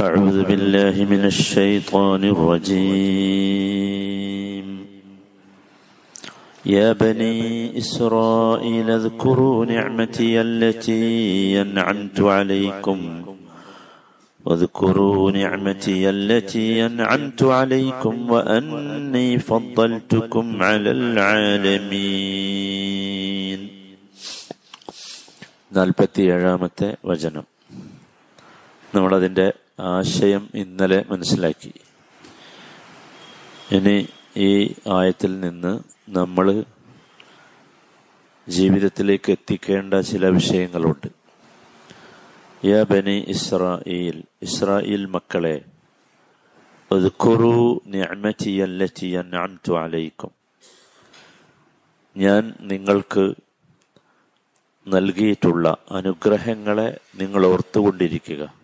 أعوذ بالله من الشيطان الرجيم يا بني إسرائيل اذكروا نعمتي التي أنعمت عليكم واذكروا نعمتي التي أنعمت عليكم وأني فضلتكم على العالمين നാൽപ്പത്തി ഏഴാമത്തെ വചനം നമ്മളതിൻ്റെ ആശയം ഇന്നലെ മനസ്സിലാക്കി. ഇനി ഈ ആയത്തിൽ നിന്ന് നമ്മൾ ജീവിതത്തിലേക്ക് എത്തിക്കേണ്ട ചില വിഷയങ്ങളുണ്ട്. യാ ബനി ഇസ്രായേൽ ഇസ്രായേൽ മക്കളെ അലൈക്കും. ഞാൻ നിങ്ങൾക്ക് നൽകിയിട്ടുള്ള അനുഗ്രഹങ്ങളെ നിങ്ങൾ ഓർത്തുകൊണ്ടിരിക്കുക.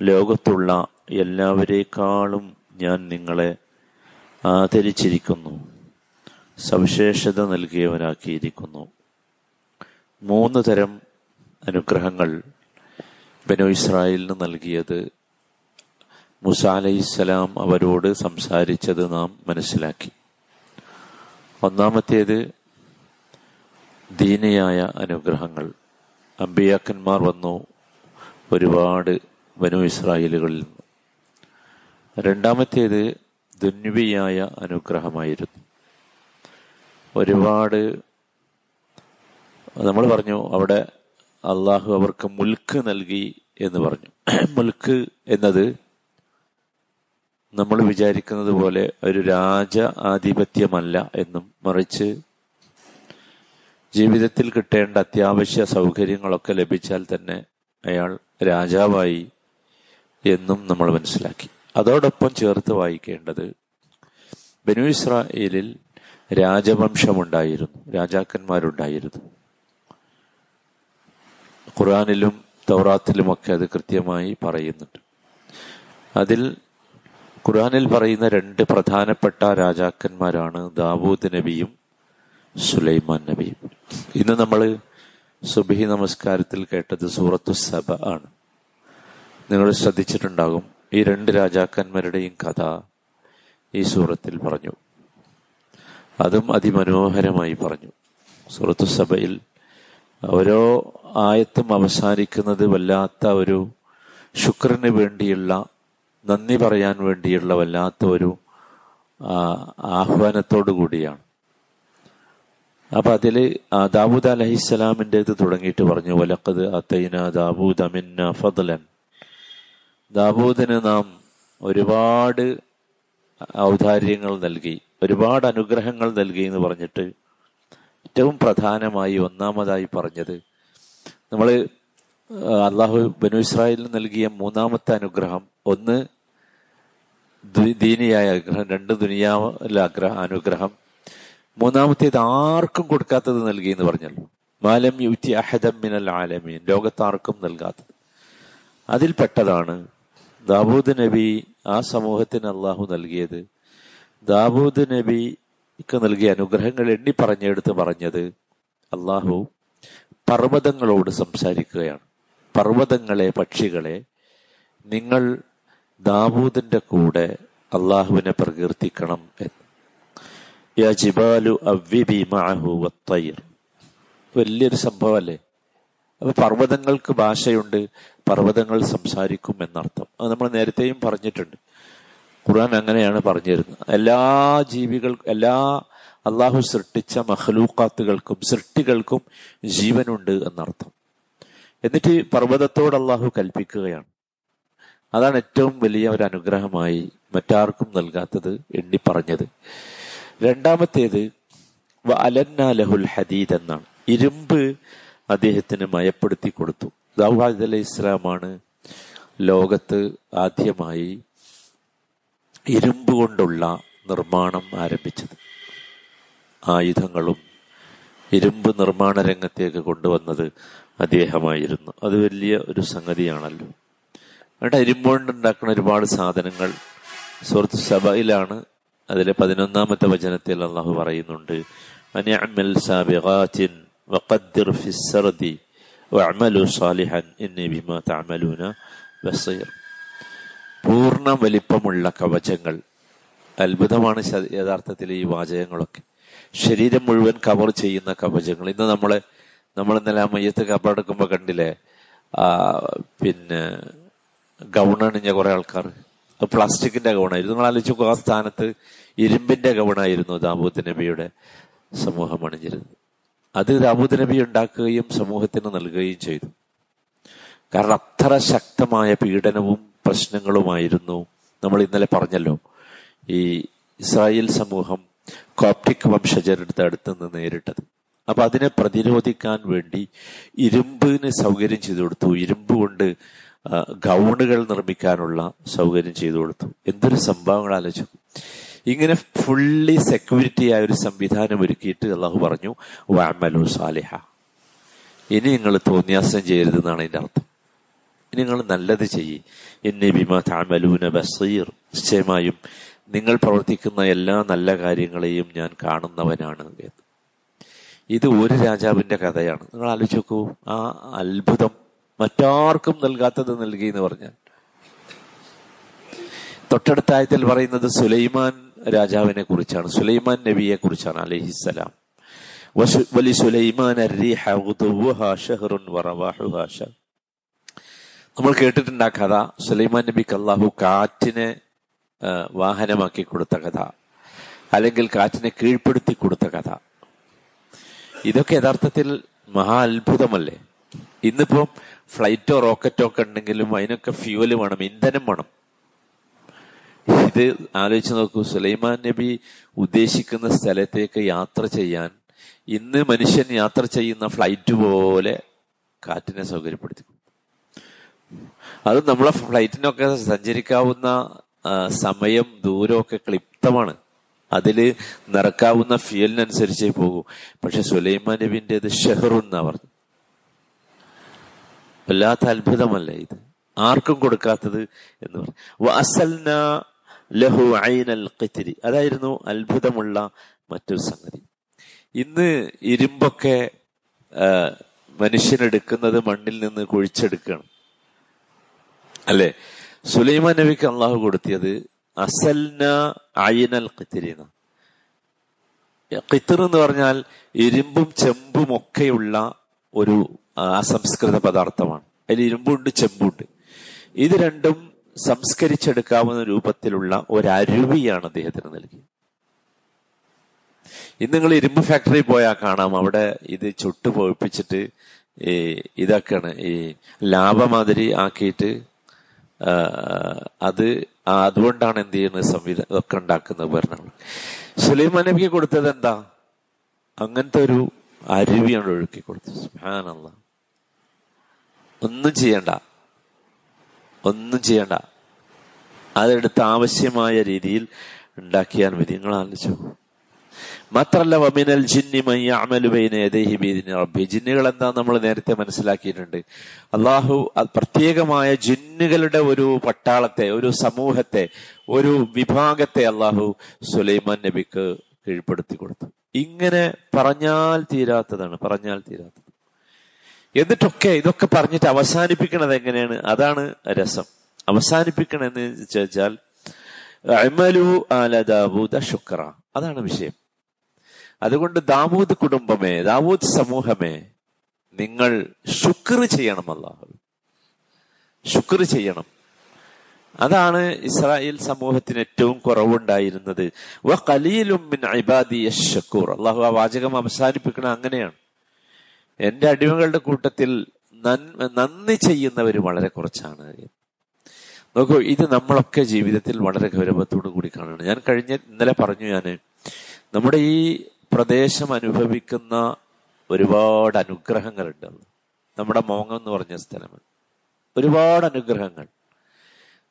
ലോകത്തുള്ള എല്ലാവരേക്കാളും ഞാൻ നിങ്ങളെ ആദരിച്ചിരിക്കുന്നു. സവിശേഷത നൽകിയവനാക്കിയിരിക്കുന്നു. മൂന്ന് തരം അനുഗ്രഹങ്ങൾ ബനു ഇസ്രായേലിന് നൽകിയത് മുസ അവരോട് സംസാരിച്ചത് നാം മനസ്സിലാക്കി. ഒന്നാമത്തേത് ദീനയായ അനുഗ്രഹങ്ങൾ. അമ്പിയാക്കന്മാർ വന്നു ഒരുപാട് വനു ഇസ്രായേലുകളിൽ രണ്ടാമത്തേത് ദുന്വിയായ അനുഗ്രഹമായിരുന്നു. ഒരുപാട് നമ്മൾ പറഞ്ഞു അവിടെ അള്ളാഹു അവർക്ക് മുൽക്ക് നൽകി എന്ന് പറഞ്ഞു. മുൽക്ക് എന്നത് നമ്മൾ വിചാരിക്കുന്നത് പോലെ ഒരു രാജ ആധിപത്യമല്ല എന്നും മറിച്ച് ജീവിതത്തിൽ കിട്ടേണ്ട അത്യാവശ്യ സൗകര്യങ്ങളൊക്കെ ലഭിച്ചാൽ തന്നെ അയാൾ രാജാവായി എന്നും നമ്മൾ മനസ്സിലാക്കി. അതോടൊപ്പം ചേർത്ത് വായിക്കേണ്ടത് ബനു ഇസ്രായേലിൽ രാജവംശമുണ്ടായിരുന്നു രാജാക്കന്മാരുണ്ടായിരുന്നു. ഖുറാനിലും തൗറാത്തിലുമൊക്കെ അത് കൃത്യമായി പറയുന്നുണ്ട്. അതിൽ ഖുറാനിൽ പറയുന്ന രണ്ട് പ്രധാനപ്പെട്ട രാജാക്കന്മാരാണ് ദാവൂദ് നബിയും സുലൈമാൻ നബി. ഇന്ന് നമ്മൾ സുബഹി നമസ്കാരത്തിൽ കേട്ടത് സൂറത്തു സബ ആണ്. നിങ്ങൾ ശ്രദ്ധിച്ചിട്ടുണ്ടാകും ഈ രണ്ട് രാജാക്കന്മാരുടെയും കഥ ഈ സൂറത്തിൽ പറഞ്ഞു. അതും അതിമനോഹരമായി പറഞ്ഞു. സൂറത്തു സഭയിൽ ഓരോ ആയത്തും അവസാനിക്കുന്നത് വല്ലാത്ത ഒരു ശുക്രന് വേണ്ടിയുള്ള നന്ദി പറയാൻ വേണ്ടിയുള്ള വല്ലാത്ത ഒരു ആഹ്വാനത്തോടു കൂടിയാണ് അപ്പൊ അതിൽ ദാവൂദ് അലഹിസ്സലാമിന്റെ ഇത് തുടങ്ങിയിട്ട് പറഞ്ഞു വലക്കത് അത്തൈന ദാവൂദ് അമിന്ന ഫضലൻ ദാവൂദിന് നാം ഒരുപാട് ഔദാര്യങ്ങൾ നൽകി ഒരുപാട് അനുഗ്രഹങ്ങൾ നൽകി എന്ന് പറഞ്ഞിട്ട് ഏറ്റവും പ്രധാനമായി ഒന്നാമതായി പറഞ്ഞത് നമ്മൾ അള്ളാഹു ബനു ഇസ്രായേലിന് നൽകിയ മൂന്നാമത്തെ അനുഗ്രഹം ഒന്ന് ദീനിയായ അനുഗ്രഹം രണ്ട് ദുനിയാവിലെ ആഗ്രഹ അനുഗ്രഹം മൂന്നാമത്തേത് ആർക്കും കൊടുക്കാത്തത് നൽകി എന്ന് പറഞ്ഞല്ലോ മാലം യുറ്റി അഹദം മിനൽ ആലമീൻ. ലോകത്താർക്കും നൽകാത്തത്. അതിൽപ്പെട്ടതാണ് ദാവൂദ് നബി ആ സമൂഹത്തിന് അള്ളാഹു നൽകിയത്. ദാവൂദ് നബിക്ക് നൽകിയ അനുഗ്രഹങ്ങൾ എണ്ണി പറഞ്ഞെടുത്ത് പറഞ്ഞത് അള്ളാഹു പർവതങ്ങളോട് സംസാരിക്കുകയാണ്. പർവതങ്ങളെ പക്ഷികളെ നിങ്ങൾ ദാവൂദിന്റെ കൂടെ അള്ളാഹുവിനെ പ്രകീർത്തിക്കണം എന്ന്. യാ ജിബാലു അവ്വിബി മഅഹു വലിയൊരു സംഭവമല്ലേ? അപ്പൊ പർവതങ്ങൾക്ക് ഭാഷയുണ്ട് പർവതങ്ങൾ സംസാരിക്കും എന്നർത്ഥം. അത് നമ്മൾ നേരത്തെയും പറഞ്ഞിട്ടുണ്ട്. ഖുർആൻ അങ്ങനെയാണ് പറഞ്ഞിരുന്നത്. എല്ലാ ജീവികൾ എല്ലാ അള്ളാഹു സൃഷ്ടിച്ച മഹലൂക്കാത്തുകൾക്കും സൃഷ്ടികൾക്കും ജീവനുണ്ട് എന്നർത്ഥം. എന്നിട്ട് പർവതത്തോട് അള്ളാഹു കൽപ്പിക്കുകയാണ്. അതാണ് ഏറ്റവും വലിയ ഒരു അനുഗ്രഹമായി മറ്റാർക്കും നൽകാത്തത് എണ്ണി പറഞ്ഞത് രണ്ടാമത്തേത് അലന്നാലഹുൽ ഹദീദ് എന്നാണ്. ഇരുമ്പ് അദ്ദേഹത്തിന് മയപ്പെടുത്തി കൊടുത്തു. ദൗഹാദ് അലൈഹി ഇസ്ലാമാണ് ലോകത്ത് ആദ്യമായി ഇരുമ്പ് കൊണ്ടുള്ള നിർമ്മാണം ആരംഭിച്ചത്. ആയുധങ്ങളും ഇരുമ്പ് നിർമ്മാണ രംഗത്തേക്ക് കൊണ്ടുവന്നത് അദ്ദേഹമായിരുന്നു. അത് വലിയ ഒരു സംഗതിയാണല്ലോ. അവിടെ ഇരുമ്പ് ഉണ്ടാക്കുന്ന ഒരുപാട് സാധനങ്ങൾ സുഹൃത്ത് സഭയിലാണ് അതിലെ പതിനൊന്നാമത്തെ വചനത്തിൽ അള്ളാഹു പറയുന്നുണ്ട് പൂർണ വലിപ്പമുള്ള കവചങ്ങൾ അത്ഭുതമാണ് യഥാർത്ഥത്തിൽ ഈ വാചകങ്ങളൊക്കെ. ശരീരം മുഴുവൻ കവർ ചെയ്യുന്ന കവചങ്ങൾ. ഇന്ന് നമ്മളെ നമ്മൾ ഇന്നലെ ആ മയ്യത്ത് കബറെടുക്കുമ്പോൾ കണ്ടില്ലേ? പിന്നെ ഗൗണണിഞ്ഞ കുറെ ആൾക്കാർ പ്ലാസ്റ്റിക്കിന്റെ ഗൗണായിരുന്നു നിങ്ങൾ ആലോചിച്ചു ആ സ്ഥാനത്ത് ഇരുമ്പിന്റെ ഗൗണായിരുന്നു ദാബൂദ് നബിയുടെ സമൂഹം അണിഞ്ഞിരുന്നത്. അത് ദാബൂദ് നബി ഉണ്ടാക്കുകയും സമൂഹത്തിന് നൽകുകയും ചെയ്തു. കാരണം അത്ര ശക്തമായ പീഡനവും പ്രശ്നങ്ങളുമായിരുന്നു. നമ്മൾ ഇന്നലെ പറഞ്ഞല്ലോ ഈ ഇസ്രായേൽ സമൂഹം കോപ്റ്റിക് വംശജരുടെ അടുത്ത് നിന്ന് നേരിട്ടത്. അപ്പൊ അതിനെ പ്രതിരോധിക്കാൻ വേണ്ടി ഇരുമ്പിന് സൗകര്യം ചെയ്തു കൊടുത്തു. ഇരുമ്പ് കൊണ്ട് ഗൗണുകൾ നിർമ്മിക്കാനുള്ള സൗകര്യം ചെയ്തു കൊടുത്തു. എന്തൊരു സംഭവങ്ങൾ ആലോചിച്ചു ഇങ്ങനെ ഫുള്ളി സെക്യൂരിറ്റി ആയ ഒരു സംവിധാനം ഒരുക്കിയിട്ട് അള്ളാഹു പറഞ്ഞു വാമലു സാലിഹ. ഇനി നിങ്ങൾ തോന്നിയാസം ചെയ്യരുതെന്നാണ് ഇതിന്റെ അർത്ഥം. ഇനി നിങ്ങൾ നല്ലത് ചെയ്യ്. എന്നെ ബിമ താമലൂന ബസീർ. നിശ്ചയമായും നിങ്ങൾ പ്രവർത്തിക്കുന്ന എല്ലാ നല്ല കാര്യങ്ങളെയും ഞാൻ കാണുന്നവനാണ് എന്ന്. ഇത് ഒരു രാജാവിന്റെ കഥയാണ്. നിങ്ങൾ ആലോചിച്ച് നോക്കൂ. ആ അത്ഭുതം മറ്റാർക്കും നൽകാത്തത് നൽകി എന്ന് പറഞ്ഞാൽ. തൊട്ടടുത്ത ആയത്തിൽ പറയുന്നത് സുലൈമാൻ രാജാവിനെ കുറിച്ചാണ് സുലൈമാൻ നബിയെ കുറിച്ചാണ് അലഹിസ്സലാം വലി നമ്മൾ കേട്ടിട്ടുണ്ട് ആ കഥ സുലൈമാൻ നബിക്ക് അള്ളാഹു കാറ്റിനെ വാഹനമാക്കി കൊടുത്ത കഥ അല്ലെങ്കിൽ കാറ്റിനെ കീഴ്പ്പെടുത്തി കൊടുത്ത കഥ. ഇതൊക്കെ യഥാർത്ഥത്തിൽ മഹാ അത്ഭുതമല്ലേ? ഇന്നിപ്പോ ഫ്ലൈറ്റോ റോക്കറ്റോ ഒക്കെ ഉണ്ടെങ്കിലും അതിനൊക്കെ ഫ്യൂവൽ വേണം ഇന്ധനം വേണം. ഇത് ആലോചിച്ച് നോക്കൂ സുലൈമാൻ നബി ഉദ്ദേശിക്കുന്ന സ്ഥലത്തേക്ക് യാത്ര ചെയ്യാൻ ഇന്ന് മനുഷ്യൻ യാത്ര ചെയ്യുന്ന ഫ്ലൈറ്റ് പോലെ കാറ്റിനെ സൗകര്യപ്പെടുത്തി അത് നമ്മളെ ഫ്ലൈറ്റിനൊക്കെ സഞ്ചരിക്കാവുന്ന സമയം ദൂരമൊക്കെ ക്ലിപ്തമാണ്. അതിൽ നിറക്കാവുന്ന ഫ്യൂലിനനുസരിച്ചേ പോകൂ. പക്ഷെ സുലൈമാൻ നബിന്റെത് ഷെഹറുന്നാ പറഞ്ഞു വല്ലാത്ത അത്ഭുതമല്ല ഇത്? ആർക്കും കൊടുക്കാത്തത് എന്ന് പറഞ്ഞു. ലഹു ഐനൽ ഖിത്രി. അതായിരുന്നു അത്ഭുതമുള്ള മറ്റൊരു സംഗതി. ഇന്ന് ഇരുമ്പൊക്കെ മനുഷ്യനെടുക്കുന്നത് മണ്ണിൽ നിന്ന് കുഴിച്ചെടുക്കണം അല്ലെ? സുലൈമാൻ നബിക്ക് അള്ളാഹു കൊടുത്തിയത് അസൽന അയിനൽ ഖിത്തിരിന ഖിത്തർ എന്ന് പറഞ്ഞാൽ ഇരുമ്പും ചെമ്പും ഒക്കെയുള്ള ഒരു അസംസ്കൃത പദാർത്ഥമാണ്. അതിൽ ഇരുമ്പുണ്ട് ചെമ്പുണ്ട്. ഇത് രണ്ടും സംസ്കരിച്ചെടുക്കാവുന്ന രൂപത്തിലുള്ള ഒരരുവിയാണ് അദ്ദേഹത്തിന് നൽകിയത്. ഇന്ന് നിങ്ങൾ ഇരുമ്പ് ഫാക്ടറി പോയാൽ കാണാം. അവിടെ ഇത് ചുട്ടു പൊഴിപ്പിച്ചിട്ട് ഈ ഇതൊക്കെയാണ് ഈ ലാഭമാതിരി ആക്കിയിട്ട് അത് അതുകൊണ്ടാണ് എന്ത് ചെയ്യുന്നത്? സംവിധാനം ഇതൊക്കെ ഉണ്ടാക്കുന്ന ഉപകരണങ്ങൾ. സുലൈമാൻ നബിക്ക് കൊടുത്തത് എന്താ? അങ്ങനത്തെ ഒരു അരുവിയാണ് ഒഴുക്കി കൊടുത്തത്. ഒന്നും ചെയ്യണ്ട. ഒന്നും ചെയ്യണ്ട. അതെടുത്ത് ആവശ്യമായ രീതിയിൽ ഉണ്ടാക്കിയാൽ മതി. നിങ്ങൾ ആലോചിച്ചു. മാത്രല്ല വമിനൽ ജിന്നി റബ്ബി. ജിന്നുകൾ എന്താ നമ്മൾ നേരത്തെ മനസ്സിലാക്കിയിട്ടുണ്ട്. അള്ളാഹു പ്രത്യേകമായ ജിന്നുകളുടെ ഒരു പട്ടാളത്തെ ഒരു സമൂഹത്തെ ഒരു വിഭാഗത്തെ അള്ളാഹു സുലൈമാൻ നബിക്ക് കീഴ്പ്പെടുത്തി കൊടുത്തു. ഇങ്ങനെ പറഞ്ഞാൽ തീരാത്തതാണ്. പറഞ്ഞാൽ തീരാത്തത് എന്നിട്ടൊക്കെ ഇതൊക്കെ പറഞ്ഞിട്ട് അവസാനിപ്പിക്കണത് എങ്ങനെയാണ്? അതാണ് രസം. അവസാനിപ്പിക്കണെന്ന് ചോദിച്ചാൽ അമലു ആല ദാവൂദ ശുക്ര. അതാണ് വിഷയം. അതുകൊണ്ട് ദാവൂദ് കുടുംബമേ ദാവൂദ് സമൂഹമേ നിങ്ങൾ ശുക്ർ ചെയ്യണം അല്ലാഹു. ശുക്ർ ചെയ്യണം. അതാണ് ഇസ്രായേൽ സമൂഹത്തിന് ഏറ്റവും കുറവുണ്ടായിരുന്നത്. വ അള്ളാഹു ആ വാചകം അവസാനിപ്പിക്കണം അങ്ങനെയാണ്. എന്റെ അടിമകളുടെ കൂട്ടത്തിൽ നന്ദി ചെയ്യുന്നവർ വളരെ കുറച്ചാണ്. നോക്കൂ ഇത് നമ്മളൊക്കെ ജീവിതത്തിൽ വളരെ ഗൗരവത്തോടു കൂടി കാണണം ഞാൻ കഴിഞ്ഞ ഇന്നലെ പറഞ്ഞു ഞാൻ നമ്മുടെ ഈ പ്രദേശം അനുഭവിക്കുന്ന ഒരുപാട് അനുഗ്രഹങ്ങളുണ്ട് നമ്മുടെ മോങ്ങം എന്ന് പറഞ്ഞ സ്ഥലം. ഒരുപാട് അനുഗ്രഹങ്ങൾ.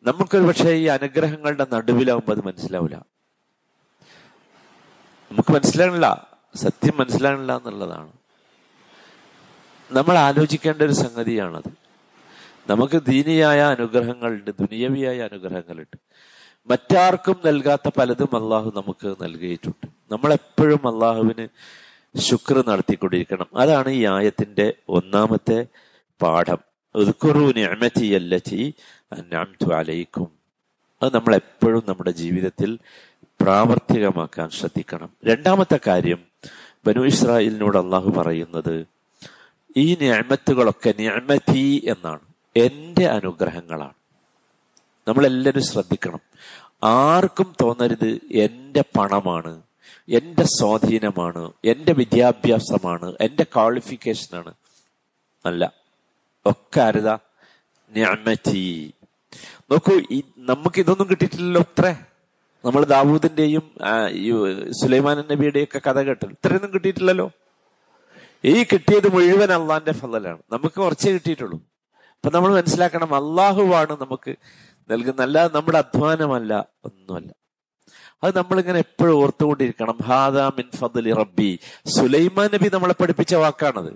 നമുക്കൊരു പക്ഷേ ഈ അനുഗ്രഹങ്ങളുടെ നടുവിലാവുമ്പോൾ അത് മനസ്സിലാവില്ല നമുക്ക് മനസ്സിലാകണില്ല. സത്യം മനസ്സിലാകണില്ല എന്നുള്ളതാണ്. നമ്മൾ ആലോചിക്കേണ്ട ഒരു സംഗതിയാണത്. നമുക്ക് ദീനിയായ അനുഗ്രഹങ്ങളുണ്ട് ദുനിയവിയായ അനുഗ്രഹങ്ങളുണ്ട്. മറ്റാർക്കും നൽകാത്ത പലതും അള്ളാഹു നമുക്ക് നൽകിയിട്ടുണ്ട്. നമ്മളെപ്പോഴും അള്ളാഹുവിന് ശുക്ർ നടത്തിക്കൊണ്ടിരിക്കണം. അതാണ് ഈ ആയത്തിന്റെ ഒന്നാമത്തെ പാഠം. അലൈക്കും. അത് നമ്മൾ എപ്പോഴും നമ്മുടെ ജീവിതത്തിൽ പ്രാവർത്തികമാക്കാൻ ശ്രദ്ധിക്കണം. രണ്ടാമത്തെ കാര്യം ബനു ഇസ്രായേലിനോട് അള്ളാഹു പറയുന്നത് ഈ ഞാമത്തുകളൊക്കെ ഞാമത്തി എന്നാണ്. എന്റെ അനുഗ്രഹങ്ങളാണ്. നമ്മളെല്ലാവരും ശ്രദ്ധിക്കണം. ആർക്കും തോന്നരുത് എന്റെ പണമാണ് എന്റെ സ്വാധീനമാണ് എന്റെ വിദ്യാഭ്യാസമാണ് എന്റെ ക്വാളിഫിക്കേഷനാണ്. അല്ല ഒക്കെ ആരുതാ? ഞാമത്തി നോക്കൂ ഈ നമുക്ക് ഇതൊന്നും കിട്ടിയിട്ടില്ലല്ലോ ഇത്രേ നമ്മൾ ദാവൂദിന്റെയും സുലൈമാൻ നബിയുടെയും ഒക്കെ കഥ കേട്ടു ഇത്രയൊന്നും കിട്ടിയിട്ടില്ലല്ലോ. ഈ കിട്ടിയത് മുഴുവൻ അള്ളാന്റെ ഫലലാണ്. നമുക്ക് കുറച്ചേ കിട്ടിയിട്ടുള്ളൂ. അപ്പൊ നമ്മൾ മനസ്സിലാക്കണം അള്ളാഹുവാണ് നമുക്ക് നൽകുന്ന അല്ല നമ്മുടെ അധ്വാനമല്ല ഒന്നുമല്ല. അത് നമ്മളിങ്ങനെ എപ്പോഴും ഓർത്തുകൊണ്ടിരിക്കണം. ഹാദാ മിൻ ഫദലി റബ്ബി. സുലൈമാൻ നബി നമ്മളെ പഠിപ്പിച്ച വാക്കാണത്.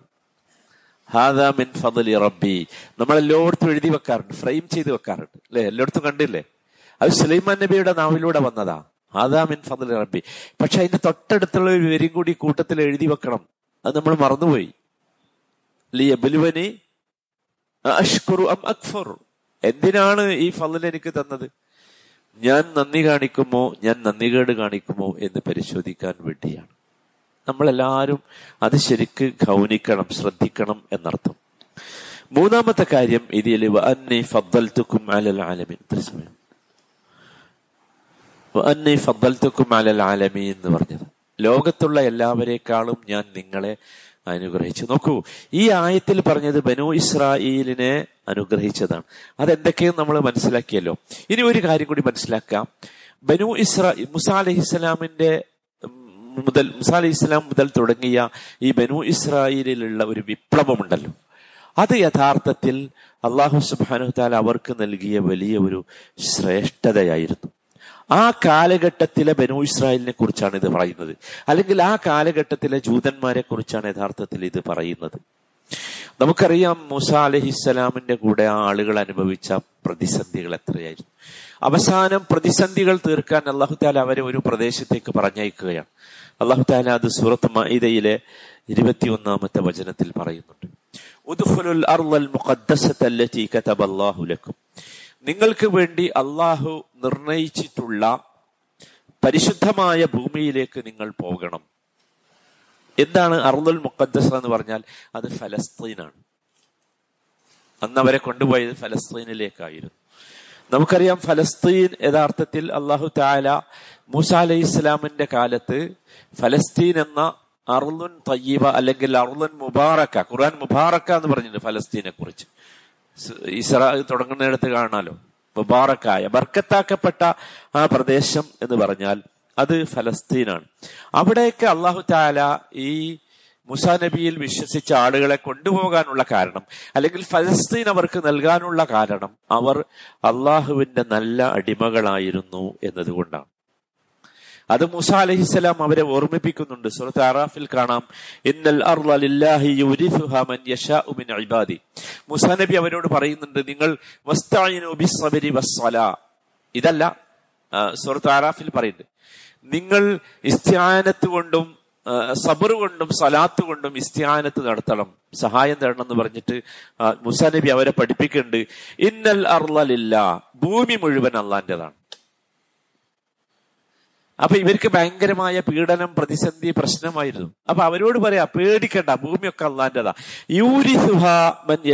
ഹാദാ മിൻ ഫദലി റബ്ബി. നമ്മൾ എല്ലായിടത്തും എഴുതി വെക്കാറുണ്ട്. ഫ്രെയിം ചെയ്ത് വെക്കാറുണ്ട്. അല്ലെ? എല്ലായിടത്തും കണ്ടില്ലേ? അത് സുലൈമാൻ നബിയുടെ നാവിലൂടെ വന്നതാ. ഹാദാ മിൻ ഫദലി റബ്ബി. പക്ഷെ അതിന്റെ തൊട്ടടുത്തുള്ള ഒരു വിവരം കൂടി കൂട്ടത്തിൽ എഴുതി വെക്കണം. അത് നമ്മൾ മറന്നുപോയി. ലിയബലുവനി അഷ്കുറു അം അക്ഫർ. എന്തിനാണ് ഈ ഫضൽ എനിക്ക് തന്നത്? ഞാൻ നന്ദി കാണിക്കുമോ? ഞാൻ നന്ദികേട് കാണിക്കുമോ എന്ന് പരിശോധിക്കാൻ വേണ്ടിയാണ്. നമ്മളെല്ലാവരും അത് ശരിക്ക് ഗൗനിക്കണം ശ്രദ്ധിക്കണം എന്നർത്ഥം. മൂന്നാമത്തെ കാര്യം ഇതിൽ അന്നി ഫദ്ദൽത്തുക്കും അലൽ ആലമീൻ. ഇത്ര സമയം. അന്നി ഫദ്ദൽത്തുക്കും അലൽ ആലമീൻ എന്ന് പറഞ്ഞത്. ലോകത്തുള്ള എല്ലാവരെക്കാളും ഞാൻ നിങ്ങളെ അനുഗ്രഹിച്ചു. നോക്കൂ ഈ ആയത്തിൽ പറഞ്ഞത് ബനു ഇസ്രായേലിനെ അനുഗ്രഹിച്ചതാണ്. അതെന്തൊക്കെയും നമ്മൾ മനസ്സിലാക്കിയല്ലോ. ഇനി ഒരു കാര്യം കൂടി മനസ്സിലാക്കാം. ബനു ഇസ്രാ മുസ അലഹിസ്ലാമിന്റെ മുതൽ മുസ അലി ഇസ്ലാം മുതൽ തുടങ്ങിയ ഈ ബനു ഇസ്രായേലിലുള്ള ഒരു വിപ്ലവമുണ്ടല്ലോ. അത് യഥാർത്ഥത്തിൽ അള്ളാഹു സുബാനു താല അവർക്ക് നൽകിയ വലിയ ഒരു ശ്രേഷ്ഠതയായിരുന്നു. ആ കാലഘട്ടത്തിലെ ബനു ഇസ്രായേലിനെ കുറിച്ചാണ് ഇത് പറയുന്നത്. അല്ലെങ്കിൽ ആ കാലഘട്ടത്തിലെ ജൂതന്മാരെ കുറിച്ചാണ് യഥാർത്ഥത്തിൽ ഇത് പറയുന്നത്. നമുക്കറിയാം മൂസ അലഹിസ്സലാമിന്റെ കൂടെ ആ ആളുകൾ അനുഭവിച്ച പ്രതിസന്ധികൾ എത്രയായിരുന്നു. അവസാനം പ്രതിസന്ധികൾ തീർക്കാൻ അള്ളാഹു താല അവരെ ഒരു പ്രദേശത്തേക്ക് പറഞ്ഞയക്കുകയാണ്. അള്ളാഹു താല അത് സൂറത്ത് മൈദയിലെ ഇരുപത്തിയൊന്നാമത്തെ വചനത്തിൽ പറയുന്നുണ്ട്. നിങ്ങൾക്ക് വേണ്ടി അള്ളാഹു നിർണയിച്ചിട്ടുള്ള പരിശുദ്ധമായ ഭൂമിയിലേക്ക് നിങ്ങൾ പോകണം. എന്താണ് അർദുൽ മുക്കദ്സ എന്ന് പറഞ്ഞാൽ അത് ഫലസ്തീനാണ്. അന്ന് അവരെ കൊണ്ടുപോയത് ഫലസ്തീനിലേക്കായിരുന്നു. നമുക്കറിയാം ഫലസ്തീൻ യഥാർത്ഥത്തിൽ അള്ളാഹു താല മൂസ അലൈഹി ഇസ്ലാമിന്റെ കാലത്ത് ഫലസ്തീൻ എന്ന അർലുൻ തയ്യബ അല്ലെങ്കിൽ അർലുൻ മുബാറക്ക ഖുർആൻ മുബാറക്ക എന്ന് പറഞ്ഞിട്ടുണ്ട് ഫലസ്തീനെ കുറിച്ച് ഇസ്രാ തുടങ്ങുന്നിടത്ത് കാണാലോ. മുബാറക്കായ ബർക്കത്താക്കപ്പെട്ട ആ പ്രദേശം എന്ന് പറഞ്ഞാൽ അത് ഫലസ്തീനാണ്. അവിടെയൊക്കെ അള്ളാഹു താല ഈ മുസാ നബിയിൽ വിശ്വസിച്ച ആളുകളെ കൊണ്ടുപോകാനുള്ള കാരണം അല്ലെങ്കിൽ ഫലസ്തീൻ അവർക്ക് നൽകാനുള്ള കാരണം അവർ അള്ളാഹുവിന്റെ നല്ല അടിമകളായിരുന്നു എന്നതുകൊണ്ടാണ്. അത് മൂസ അലഹിസ്സലാം അവരെ ഓർമ്മിപ്പിക്കുന്നുണ്ട്. സുഹൃത്ത് അറാഫിൽ കാണാം ഇന്നൽ ഇബാദി. മുസ നബി അവരോട് പറയുന്നുണ്ട് നിങ്ങൾ ഇതല്ല സുഹൃത്ത് അറാഫിൽ പറയുന്നുണ്ട് നിങ്ങൾ ഇസ്ത്യാനത്ത് കൊണ്ടും സബർ കൊണ്ടും സലാത്ത് കൊണ്ടും ഇസ്ത്യാനത്ത് നടത്തണം. സഹായം തരണം എന്ന് പറഞ്ഞിട്ട് മുസ നബി അവരെ പഠിപ്പിക്കുന്നുണ്ട് ഇന്നൽ അർലില്ല ഭൂമി മുഴുവൻ അള്ളാന്റേതാണ്. അപ്പൊ ഇവർക്ക് ഭയങ്കരമായ പീഡനം പ്രതിസന്ധി പ്രശ്നമായിരുന്നു. അപ്പൊ അവരോട് പറയാ പേടിക്കണ്ട ഭൂമിയൊക്കെ അള്ളാന്റെതാ. യൂരിസുഹാബാദി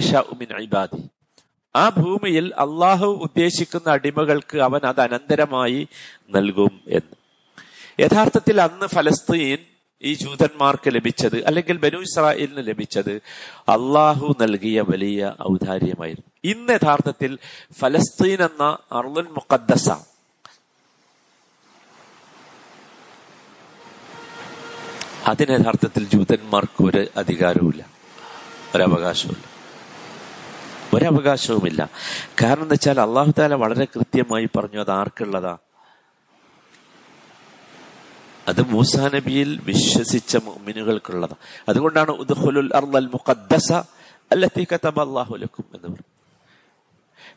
ആ ഭൂമിയിൽ അള്ളാഹു ഉദ്ദേശിക്കുന്ന അടിമകൾക്ക് അവൻ അത് അനന്തരമായി നൽകും എന്ന്. യഥാർത്ഥത്തിൽ അന്ന് ഫലസ്തീൻ ഈ ജൂതന്മാർക്ക് ലഭിച്ചത് അല്ലെങ്കിൽ ബനു ഇസ്രായേലിന് ലഭിച്ചത് അള്ളാഹു നൽകിയ വലിയ ഔദാര്യമായിരുന്നു. ഇന്ന് യഥാർത്ഥത്തിൽ ഫലസ്തീൻ എന്ന അർലുൽ മുഖദ്ദസ അതിന് യഥാർത്ഥത്തിൽ ജൂതന്മാർക്ക് ഒരു അധികാരവുമില്ല. ഒരവകാശവുമില്ല. ഒരവകാശവുമില്ല. കാരണം എന്താ വെച്ചാൽ അള്ളാഹു താല വളരെ കൃത്യമായി പറഞ്ഞു അത് ആർക്കുള്ളതാ? അത് മൂസാ നബിയിൽ വിശ്വസിച്ച മിനുകൾക്കുള്ളതാ അതുകൊണ്ടാണ് മുഖദ്ദസ എന്ന്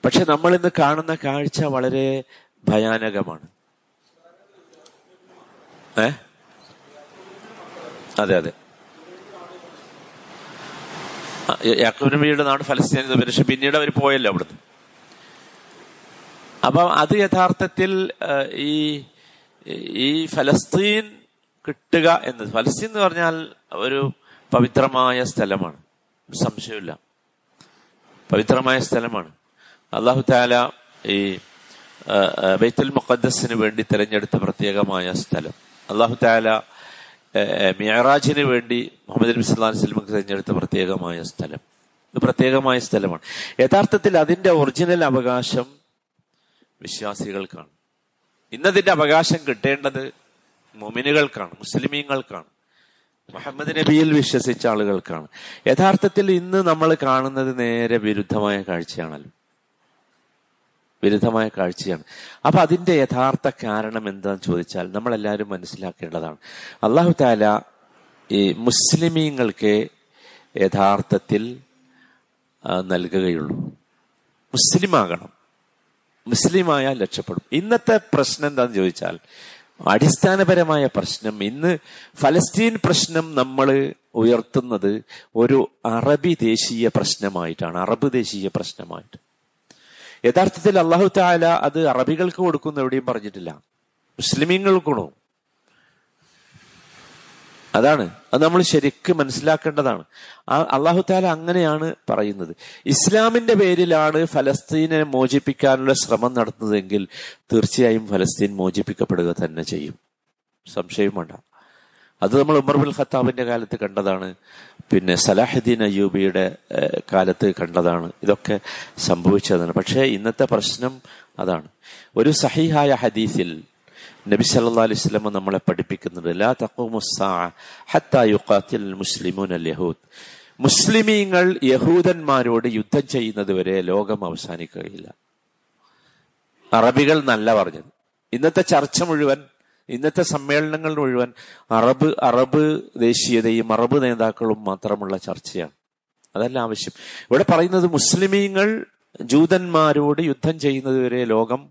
പക്ഷെ നമ്മൾ ഇന്ന് കാണുന്ന കാഴ്ച വളരെ ഭയാനകമാണ്. ഏ? അതെ അതെ. യാക്കൂബ് നബിയുടെ നാട് ഫലസ്തീൻ പക്ഷെ പിന്നീട് അവർ പോയല്ലോ അവിടുന്ന്. അപ്പം അത് യഥാർത്ഥത്തിൽ ഈ ഈ ഫലസ്തീൻ കിട്ടുക എന്നത് ഫലസ്തീൻ എന്ന് പറഞ്ഞാൽ ഒരു പവിത്രമായ സ്ഥലമാണ്. സംശയമില്ല. പവിത്രമായ സ്ഥലമാണ്. അള്ളാഹു താല ഈ ബൈത്തുൽ മുഖദ്സിന് വേണ്ടി തിരഞ്ഞെടുത്ത പ്രത്യേകമായ സ്ഥലം. അള്ളാഹു താല മിയറാജിന് വേണ്ടി മുഹമ്മദ് നബി സ്വല്ലാ വസ്ലമക്ക് തിരഞ്ഞെടുത്ത പ്രത്യേകമായ സ്ഥലം. ഇത് പ്രത്യേകമായ സ്ഥലമാണ്. യഥാർത്ഥത്തിൽ അതിന്റെ ഒറിജിനൽ അവകാശം വിശ്വാസികൾക്കാണ്. ഇന്നതിന്റെ അവകാശം കിട്ടേണ്ടത് മൊമിനുകൾക്കാണ് മുസ്ലിമീങ്ങൾക്കാണ് മുഹമ്മദ് നബിയിൽ വിശ്വസിച്ച ആളുകൾക്കാണ്. യഥാർത്ഥത്തിൽ ഇന്ന് നമ്മൾ കാണുന്നത് നേരെ വിരുദ്ധമായ കാഴ്ചയാണല്ലോ. വിരുദ്ധമായ കാഴ്ചയാണ്. അപ്പൊ അതിന്റെ യഥാർത്ഥ കാരണം എന്താന്ന് ചോദിച്ചാൽ നമ്മളെല്ലാവരും മനസ്സിലാക്കേണ്ടതാണ്. അള്ളാഹു താല ഈ മുസ്ലിമീങ്ങൾക്ക് യഥാർത്ഥത്തിൽ നൽകുകയുള്ളൂ. മുസ്ലിമാകണം. മുസ്ലിമായാൽ രക്ഷപ്പെടും. ഇന്നത്തെ പ്രശ്നം എന്താന്ന് ചോദിച്ചാൽ അടിസ്ഥാനപരമായ പ്രശ്നം ഇന്ന് ഫലസ്തീൻ പ്രശ്നം നമ്മൾ ഉയർത്തുന്നത് ഒരു അറബി ദേശീയ പ്രശ്നമായിട്ടാണ്. അറബ് ദേശീയ പ്രശ്നമായിട്ട്. യഥാർത്ഥത്തിൽ അള്ളാഹു താല അത് അറബികൾക്ക് കൊടുക്കുന്ന എവിടെയും പറഞ്ഞിട്ടില്ല. മുസ്ലിമീങ്ങൾക്കണോ അതാണ്. അത് നമ്മൾ ശരിക്കും മനസ്സിലാക്കേണ്ടതാണ്. ആ അള്ളാഹു താല അങ്ങനെയാണ് പറയുന്നത്. ഇസ്ലാമിന്റെ പേരിലാണ് ഫലസ്തീനെ മോചിപ്പിക്കാനുള്ള ശ്രമം നടത്തുന്നതെങ്കിൽ തീർച്ചയായും ഫലസ്തീൻ മോചിപ്പിക്കപ്പെടുക തന്നെ ചെയ്യും. സംശയം വേണ്ട. അത് നമ്മൾ ഉമർ ബുൽ ഖത്താബിന്റെ കാലത്ത് കണ്ടതാണ്. പിന്നെ സലാഹുദ്ദീൻ അയ്യൂബിയുടെ കാലത്ത് കണ്ടതാണ്. ഇതൊക്കെ സംഭവിച്ചതാണ്. പക്ഷേ ഇന്നത്തെ പ്രശ്നം അതാണ്. ഒരു സഹിഹായ ഹദീസിൽ നബി സല്ലാ അലൈഹി സ്വലമ നമ്മളെ പഠിപ്പിക്കുന്നുണ്ട്. ലാ യഹൂദ്. മുസ്ലിമീങ്ങൾ യഹൂദന്മാരോട് യുദ്ധം ചെയ്യുന്നത് വരെ ലോകം അവസാനിക്കുകയില്ല. അറബികൾ നല്ല പറഞ്ഞത്. ഇന്നത്തെ ചർച്ച മുഴുവൻ ഇന്നത്തെ സമ്മേളനങ്ങൾ മുഴുവൻ അറബ് അറബ് ദേശീയതയും അറബ് നേതാക്കളും മാത്രമുള്ള ചർച്ചയാണ്. അതല്ല ആവശ്യം. ഇവിടെ പറയുന്നത് മുസ്ലിമീങ്ങൾ ജൂതന്മാരോട് യുദ്ധം ചെയ്യുന്നത് വരെ ലോകം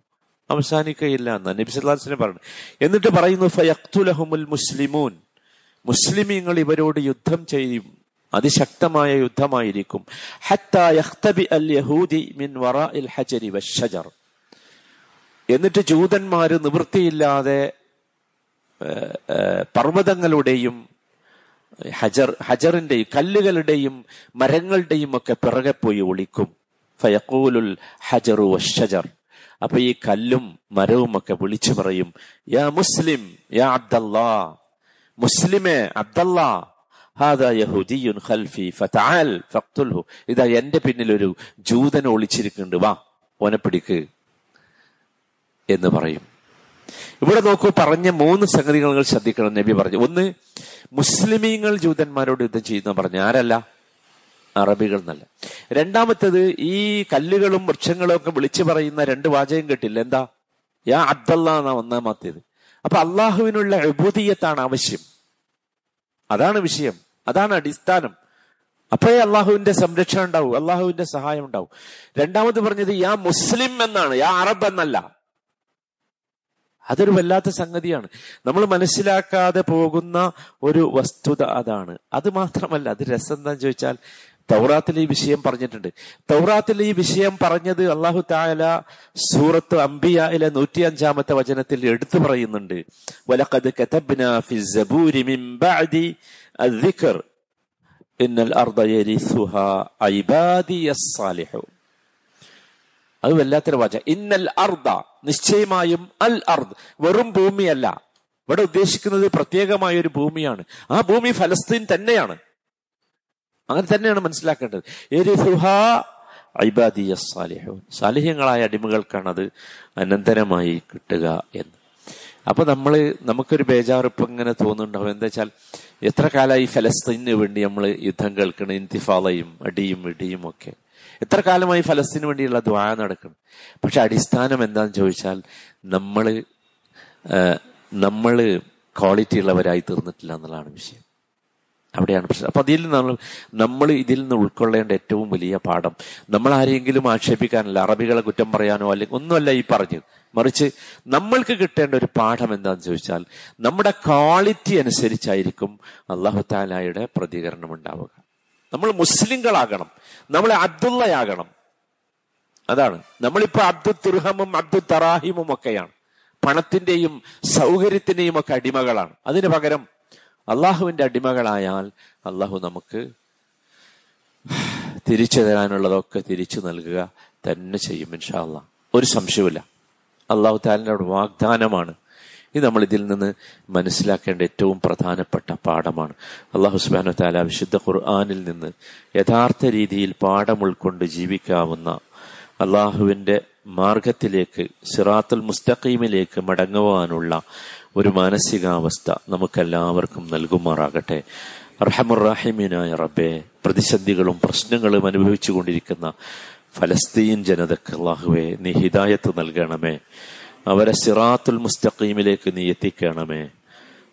അവസാനിക്കുകയില്ല എന്ന് നബി സല്ലാസിനെ പറഞ്ഞു. എന്നിട്ട് പറയുന്നു ഫയക്തുലഹുമുൽ മുസ്ലിമൂൻ. മുസ്ലിമീങ്ങൾ ഇവരോട് യുദ്ധം ചെയ്യും. അതിശക്തമായ യുദ്ധമായിരിക്കും. എന്നിട്ട് ജൂതന്മാര് നിവൃത്തിയില്ലാതെ പർവതങ്ങളുടെയും ഹജർ ഹജറിന്റെയും കല്ലുകളുടെയും മരങ്ങളുടെയും ഒക്കെ പിറകെ പോയി ഒളിക്കും. ഫയക്കൂലുൽ ഹജറു വഷജർ അപ്പൊ ഈ കല്ലും മരവും ഒക്കെ വിളിച്ചു പറയും യാ മുസ്ലിം യാ അബ്ദല്ലാ മുസ്ലിമേ അബ്ദല്ലാ ഹാദാ ഖൽഫി ഇതാ എന്റെ പിന്നിൽ ഒരു ജൂതൻ ഒളിച്ചിരിക്കുന്നുണ്ട് വാ ഓനെ പിടിക്ക് എന്ന് പറയും. ഇവിടെ നോക്കൂ പറഞ്ഞ മൂന്ന് സംഗതികൾ നിങ്ങൾ ശ്രദ്ധിക്കണം നബി പറഞ്ഞു. ഒന്ന് മുസ്ലിമീങ്ങൾ ജൂതന്മാരോട് യുദ്ധം ചെയ്യുന്ന പറഞ്ഞു. ആരല്ല? അറബികൾ എന്നല്ല രണ്ടാമത്തേത് ഈ കല്ലുകളും വൃക്ഷങ്ങളും ഒക്കെ വിളിച്ചു പറയുന്ന രണ്ട് വാചകം കേട്ടില്ല. എന്താ? യാ അബ്ദല്ല എന്നാ ഒന്നാമത്തേത്. അപ്പൊ അള്ളാഹുവിനുള്ള അബൂദിയത്താണ് ആവശ്യം. അതാണ് വിഷയം. അതാണ് അടിസ്ഥാനം. അപ്പോഴേ അള്ളാഹുവിന്റെ സംരക്ഷണം ഉണ്ടാവും. അള്ളാഹുവിന്റെ സഹായം ഉണ്ടാവും. രണ്ടാമത് പറഞ്ഞത് യാ മുസ്ലിം എന്നാണ്. യാ അറബ് എന്നല്ല. അതൊരു വല്ലാത്ത സംഗതിയാണ്. നമ്മൾ മനസ്സിലാക്കാതെ പോകുന്ന ഒരു വസ്തുത അതാണ്. അത് മാത്രമല്ല അത് രസം എന്താണെന്ന് ചോദിച്ചാൽ തൗറാത്തിൽ ഈ വിഷയം പറഞ്ഞിട്ടുണ്ട്. തൗറാത്തിൽ ഈ വിഷയം പറഞ്ഞത് അള്ളാഹു താല സൂറത്ത് അംബിയായിലെ നൂറ്റി അഞ്ചാമത്തെ വചനത്തിൽ എടുത്തു പറയുന്നുണ്ട്. വലഖദ് മിൻ ബഅദി ഇന്നൽ അർദ യരിസുഹ ഐബാദിയസ് അത് വല്ലാത്തൊരു വാച ഇന്നൽ അർദ നിശ്ചയമായും അൽ അർദ്. വെറും ഭൂമിയല്ല. ഇവിടെ ഉദ്ദേശിക്കുന്നത് പ്രത്യേകമായ ഒരു ഭൂമിയാണ്. ആ ഭൂമി ഫലസ്തീൻ തന്നെയാണ്. അങ്ങനെ തന്നെയാണ് മനസ്സിലാക്കേണ്ടത്. ഐബാദിയ സാലിഹ്യങ്ങളായ അടിമകൾക്കാണ് അത് അനന്തരമായി കിട്ടുക എന്ന്. അപ്പൊ നമ്മൾ നമുക്കൊരു ബേജാറിപ്പ് ഇങ്ങനെ തോന്നുന്നുണ്ടാവും. എന്താ വെച്ചാൽ എത്ര കാലമായി ഫലസ്തീനു വേണ്ടി നമ്മൾ യുദ്ധം കേൾക്കണം ഇന്തിഫാലയും അടിയും ഇടിയും ഒക്കെ. എത്ര കാലമായി ഫലസ്തീന് വേണ്ടിയുള്ള ദ്വാ നടക്കണം പക്ഷെ അടിസ്ഥാനം എന്താന്ന് ചോദിച്ചാൽ നമ്മൾ നമ്മൾ ക്വാളിറ്റി ഉള്ളവരായി തീർന്നിട്ടില്ല എന്നുള്ളതാണ് വിഷയം. അവിടെയാണ് പ്രശ്നം. അപ്പൊ അതിൽ നമ്മൾ നമ്മൾ ഇതിൽ നിന്ന് ഉൾക്കൊള്ളേണ്ട ഏറ്റവും വലിയ പാഠം. നമ്മൾ ആരെങ്കിലും ആക്ഷേപിക്കാനല്ല അറബികളെ കുറ്റം പറയാനോ അല്ലെങ്കിൽ ഒന്നുമല്ല ഈ പറഞ്ഞത് മറിച്ച് നമ്മൾക്ക് കിട്ടേണ്ട ഒരു പാഠം എന്താണെന്ന് ചോദിച്ചാൽ നമ്മുടെ ക്വാളിറ്റി അനുസരിച്ചായിരിക്കും അള്ളാഹു താലായുടെ പ്രതികരണം ഉണ്ടാവുക. നമ്മൾ മുസ്ലിങ്ങളാകണം. നമ്മൾ അബ്ദുള്ളയാകണം. അതാണ്. നമ്മളിപ്പോ അബ്ദു തുർഹമും അബ്ദു തറാഹിമും ഒക്കെയാണ്. പണത്തിന്റെയും സൗകര്യത്തിന്റെയും ഒക്കെ അടിമകളാണ്. അതിന് പകരം അള്ളാഹുവിന്റെ അടിമകളായാൽ അള്ളാഹു നമുക്ക് തിരിച്ചു തരാനുള്ളതൊക്കെ തിരിച്ചു നൽകുക തന്നെ ചെയ്യും ഇൻഷാല്ല ഒരു സംശയവുമില്ല. അള്ളാഹു താലിനോട് വാഗ്ദാനമാണ്. ഇത് നമ്മൾ ഇതിൽ നിന്ന് മനസ്സിലാക്കേണ്ട ഏറ്റവും പ്രധാനപ്പെട്ട പാഠമാണ്. അള്ളാഹു സുബാനു താല വിശുദ്ധ ഖുർആാനിൽ നിന്ന് യഥാർത്ഥ രീതിയിൽ പാഠം ഉൾക്കൊണ്ട് ജീവിക്കാവുന്ന അള്ളാഹുവിന്റെ മാർഗത്തിലേക്ക് സിറാത്തുൽ മുസ്തഖീമിലേക്ക് മടങ്ങുവാനുള്ള ഒരു മാനസികാവസ്ഥ നമുക്കെല്ലാവർക്കും നൽകുമാറാകട്ടെ. റഹമുറാഹിമീനായ റബ്ബെ പ്രതിസന്ധികളും പ്രശ്നങ്ങളും അനുഭവിച്ചു കൊണ്ടിരിക്കുന്ന ഫലസ്തീൻ ജനതക്ക് അള്ളാഹുവെ നീ ഹിദായത്ത് നൽകണമേ. അവരെ സിറാത്തുൽ മുസ്തഖീമിലേക്ക് നീ എത്തിക്കണമേ.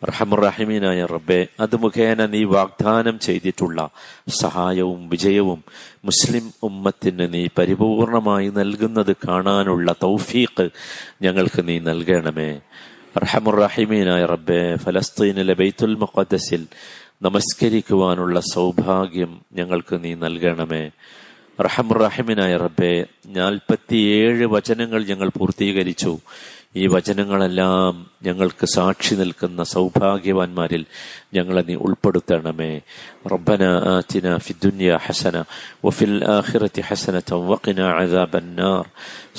റഹമുറഹിമീനായ റബ്ബെ അത് മുഖേന നീ വാഗ്ദാനം ചെയ്തിട്ടുള്ള സഹായവും വിജയവും മുസ്ലിം ഉമ്മത്തിന് നീ പരിപൂർണമായി നൽകുന്നത് കാണാനുള്ള തൗഫീഖ് ഞങ്ങൾക്ക് നീ നൽകണമേ. റഹമുറഹിമീനായ റബ്ബെ ഫലസ്തീനിലെ ബൈത്തുൽ മുഖദ്സിൽ നമസ്കരിക്കുവാനുള്ള സൗഭാഗ്യം ഞങ്ങൾക്ക് നീ നൽകണമേ. റഹമുറഹിമിനായ റബ്ബെ നാൽപ്പത്തിയേഴ് വചനങ്ങൾ ഞങ്ങൾ പൂർത്തീകരിച്ചു. ഈ വചനങ്ങളെല്ലാം ഞങ്ങൾക്ക് സാക്ഷി നിൽക്കുന്ന സൗഭാഗ്യവാന്മാരിൽ ഞങ്ങളെ നീ ഉൾപ്പെടുത്തണമേ. റബ്ബന ആതിന ഫിദ്ദുനിയ ഹസന വഫിൽ ആഖിറതി ഹസനത വഖിന അദാബന്നാർ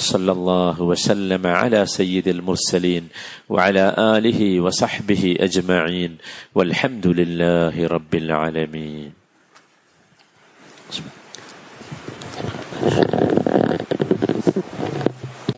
സല്ലല്ലാഹു വസല്ലമ അലാ സയ്യിദിൽ മുർസലീൻ വഅലാ ആലിഹി വസഹ്ബിഹി അജ്മഈൻ. വൽഹംദുലില്ലാഹി റബ്ബിൽ ആലമീൻ. Thank you.